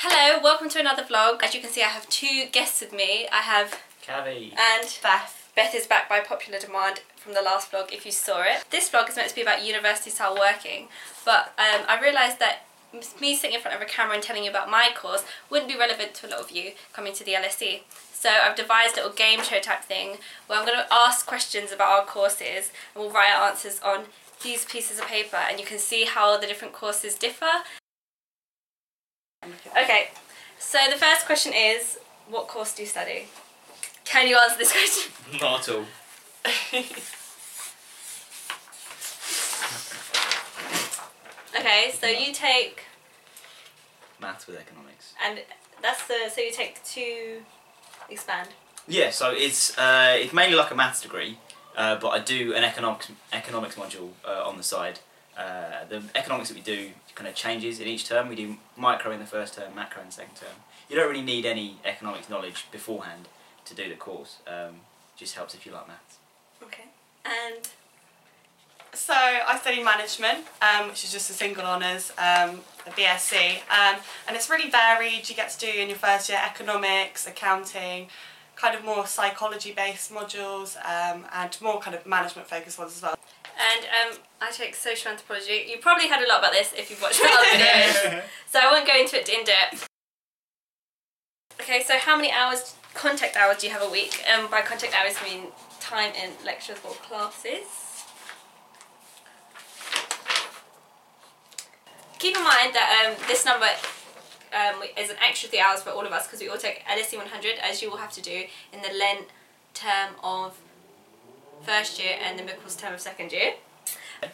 Hello, welcome to another vlog. As you can see, I have two guests with me. I have Cavi. and Beth. Beth is back by popular demand from the last vlog, if you saw it. This vlog is meant to be about university style working, but um, I realised that me sitting in front of a camera and telling you about my course wouldn't be relevant to a lot of you coming to the LSE. So I've devised a little game show type thing where I'm going to ask questions about our courses and we'll write our answers on these pieces of paper and you can see how the different courses differ. Okay, so the first question is, what course do you study? Can you answer this question? Not at all. Okay, so you take, Maths with economics. and that's the, so you take two, expand. Yeah, so it's uh, it's mainly like a maths degree, uh, but I do an economics economics module uh, on the side. Uh, the economics that we do kind of changes in each term. We do micro in the first term, macro in the second term. You don't really need any economics knowledge beforehand to do the course. Um, just helps if you like maths. Okay. And So I study management, um, which is just a single honours, um, a BSc, um, and it's really varied. You get to do in your first year economics, accounting, kind of more psychology-based modules, um, and more kind of management-focused ones as well. And um, I take social anthropology. You probably heard a lot about this if you've watched my other videos, so I won't go into it in depth. Okay, so how many hours, contact hours, do you have a week? Um, by contact hours, I mean time in lectures or classes. Keep in mind that um, this number um, is an extra three hours for all of us because we all take LSE 100 as you will have to do in the Lent term of first year and the Michaelmas term of second year.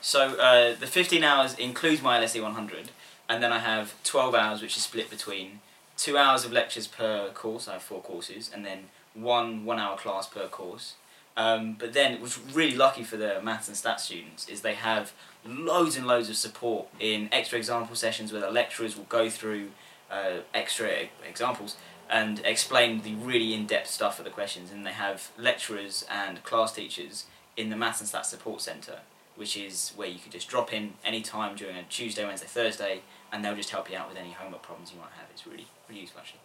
So uh, the 15 hours includes my LSE 100, and then I have 12 hours, which is split between two hours of lectures per course. I have four courses, and then one one-hour class per course. Um, but then, what's really lucky for the maths and stats students is they have loads and loads of support in extra example sessions where the lecturers will go through uh, extra examples and explain the really in-depth stuff of the questions. And they have lecturers and class teachers in the maths and stats support centre which is where you could just drop in any time during a Tuesday, Wednesday, Thursday, and they'll just help you out with any homework problems you might have. It's really, really useful actually.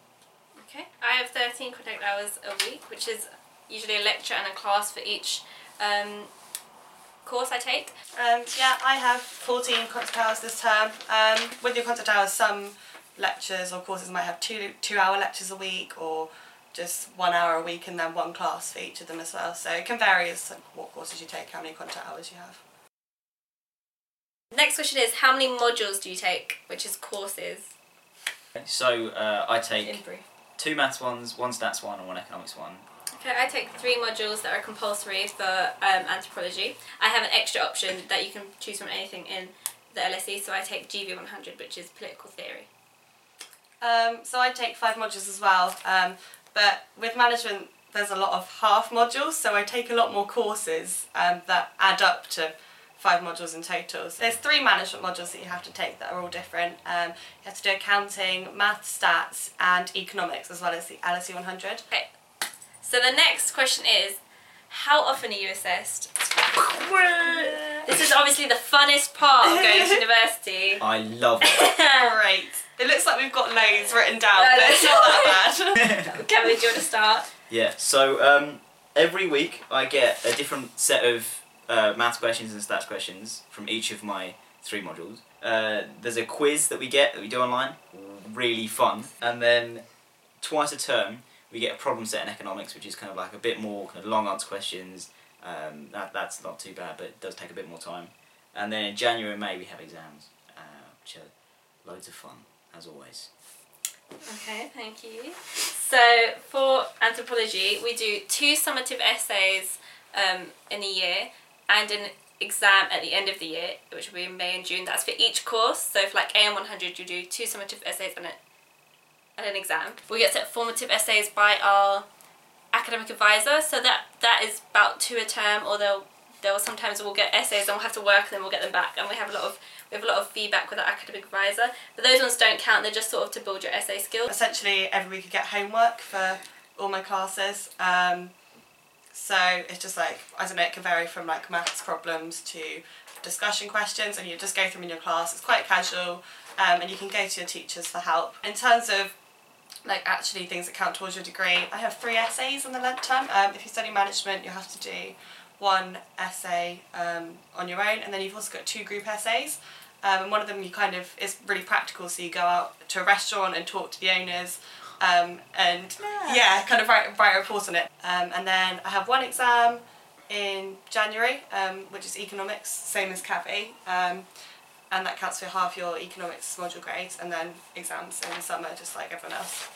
Okay. I have 13 contact hours a week, which is usually a lecture and a class for each um, course I take. Um, yeah, I have 14 contact hours this term. Um, with your contact hours, some lectures or courses might have two two-hour lectures a week, or just one hour a week, and then one class for each of them as well. So it can vary as to what courses you take, how many contact hours you have. Next question is how many modules do you take, which is courses So uh, I take two maths ones, one stats one, and one economics one. Okay, I take three modules that are compulsory for um, anthropology. I have an extra option that you can choose from anything in the LSE, so I take GV100, which is political theory. Um, so I take five modules as well, um, but with management there's a lot of half modules, so I take a lot more courses um, that add up to five modules in total. So there's three management modules that you have to take that are all different. Um, you have to do accounting, math, stats, and economics, as well as the LSE 100. Okay, so the next question is how often are you assessed? This is obviously the funnest part of going to university. I love it. Great. It looks like we've got loads written down, No, but it's not that bad. Kevin, do you want to start? yeah. So um, every week I get a different set of uh, maths questions and stats questions from each of my three modules. Uh, there's a quiz that we get that we do online, really fun, and then twice a term we get a problem set in economics, which is kind of like a bit more kind of long answer questions. Um, that that's not too bad, but it does take a bit more time. And then in January and May we have exams, uh, which are loads of fun as always. Okay, thank you. So for anthropology, we do two summative essays um, in a year and an exam at the end of the year, which will be in May and June. That's for each course. So for like AN 100, you do two summative essays and, a, and an exam. We get set formative essays by our academic advisor. So that that is about two a term, or they'll they'll sometimes we'll get essays and we'll have to work and then we'll get them back and we have a lot of we have a lot of feedback with our academic advisor but those ones don't count they're just sort of to build your essay skills Essentially, every week I get homework for all my classes. Um, so it's just like, I don't know, it can vary from like maths problems to discussion questions and you just go through them in your class. It's quite casual um, and you can go to your teachers for help. In terms of like actually things that count towards your degree, I have three essays on the Lent term. Um, if you study management, you have to do one essay um, on your own and then you've also got two group essays. Um, and one of them you kind of is really practical, so you go out to a restaurant and talk to the owners, um, and Yeah. yeah, kind of write, write a report on it. Um, and then I have one exam in January, um, which is economics, same as CAVI, um, and that counts for half your economics module grades, and then exams in the summer, just like everyone else.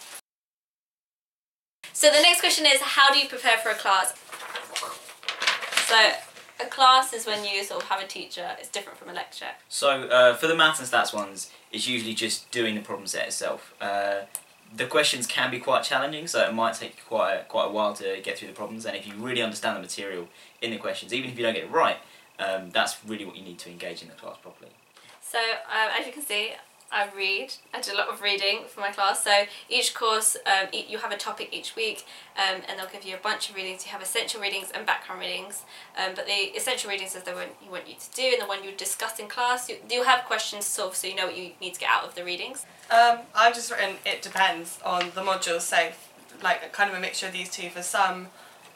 So the next question is how do you prepare for a class? So a class is when you sort of have a teacher. It's different from a lecture. So uh, for the maths and stats ones, it's usually just doing the problem set itself. Uh, the questions can be quite challenging, so it might take you quite a, quite a while to get through the problems. And if you really understand the material in the questions, even if you don't get it right, um, that's really what you need to engage in the class properly. So um, as you can see, I read. I do a lot of reading for my class. So each course, um, you have a topic each week, um, and they'll give you a bunch of readings. You have essential readings and background readings. Um, but the essential readings is the one you want you to do, and the one you discuss in class. You, you'll have questions to solve, so you know what you need to get out of the readings. Um, I've just written it depends on the modules, so like kind of a mixture of these two. For some,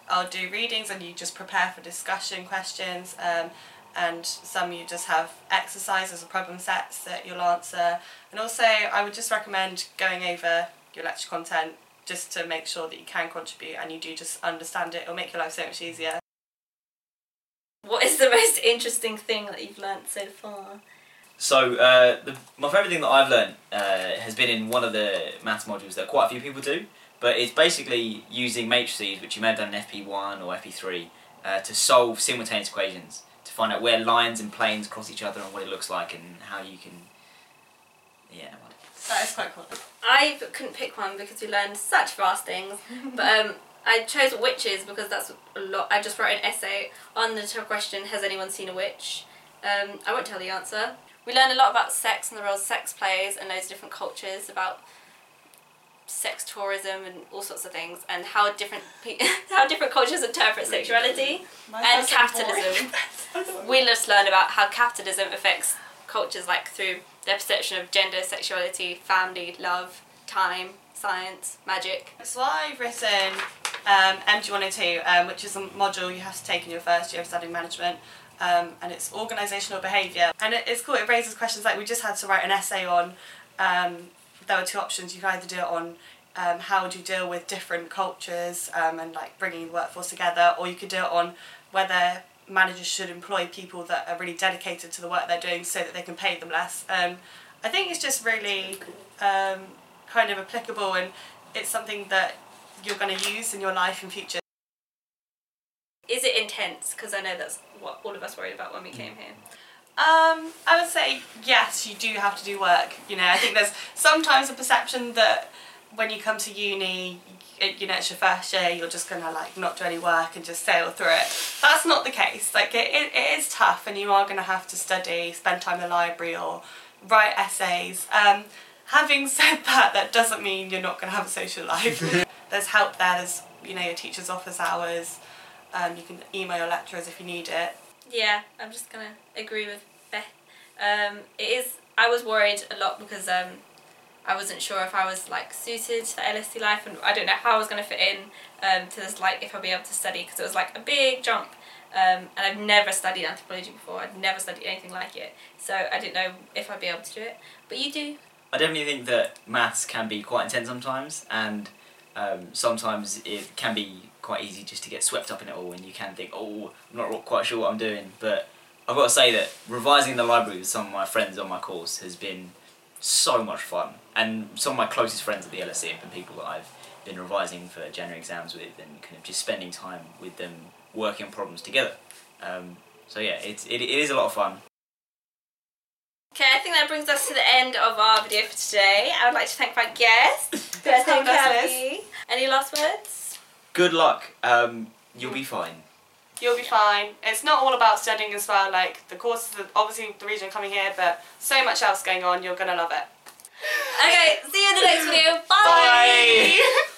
I'll do readings and you just prepare for discussion questions, um, and some you just have exercises or problem sets that you'll answer. And also, I would just recommend going over your lecture content just to make sure that you can contribute and you do just understand it. It'll make your life so much easier. What is the most interesting thing that you've learnt so far? So uh, the, my favourite thing that I've learned uh, has been in one of the maths modules that quite a few people do, but it's basically using matrices, which you may have done in FP1 or FP3, uh, to solve simultaneous equations, to find out where lines and planes cross each other and what it looks like and how you can... Yeah, what- That is quite cool. I couldn't pick one because we learned such vast things. but um, I chose witches because that's a lot. I just wrote an essay on the question Has anyone seen a witch? Um, I won't tell the answer. We learned a lot about sex and the roles sex plays and loads of different cultures about sex tourism and all sorts of things and how different pe- how different cultures interpret sexuality and capitalism. we just learn about how capitalism affects cultures like through their perception of gender, sexuality, family, love, time, science, magic. So I've written um, MG102, um, which is a module you have to take in your first year of studying management, um, and it's organisational behaviour. And it, it's cool, it raises questions like we just had to write an essay on, um, there were two options, you could either do it on um, how do you deal with different cultures um, and like bringing the workforce together, or you could do it on whether managers should employ people that are really dedicated to the work they're doing so that they can pay them less. Um, I think it's just really um, kind of applicable and it's something that you're going to use in your life in future. Is it intense? Because I know that's what all of us worried about when we came here. Um, I would say yes, you do have to do work. You know, I think there's sometimes a perception that when you come to uni, you know, it's your first year, you're just gonna like not do any work and just sail through it. That's not the case. Like it, it, it is tough, and you are gonna have to study, spend time in the library, or write essays. Um, having said that, that doesn't mean you're not gonna have a social life. there's help there. There's you know your teacher's office hours. Um, you can email your lecturers if you need it. Yeah, I'm just gonna agree with Beth. Um, it is. I was worried a lot because um, I wasn't sure if I was like suited to the LSE life, and I don't know how I was gonna fit in um, to this. Like, if I'd be able to study, because it was like a big jump. Um, and I've never studied anthropology before. I'd never studied anything like it, so I didn't know if I'd be able to do it. But you do. I definitely think that maths can be quite intense sometimes, and um, sometimes it can be quite easy just to get swept up in it all, and you can think, oh, I'm not quite sure what I'm doing. But I've got to say that revising the library with some of my friends on my course has been so much fun, and some of my closest friends at the LSE have been people that I've been revising for January exams with, and kind of just spending time with them working on problems together. Um, so yeah, it's, it, it is a lot of fun. Okay, I think that brings us to the end of our video for today. I would like to thank my guest, Thanks for having us, Liz. Kathy. Any last words? Good luck. Um, you'll be fine. You'll be fine. It's not all about studying as well. Like the course are obviously the reason coming here, but so much else going on. You're gonna love it. Okay, see you in the next video. Bye.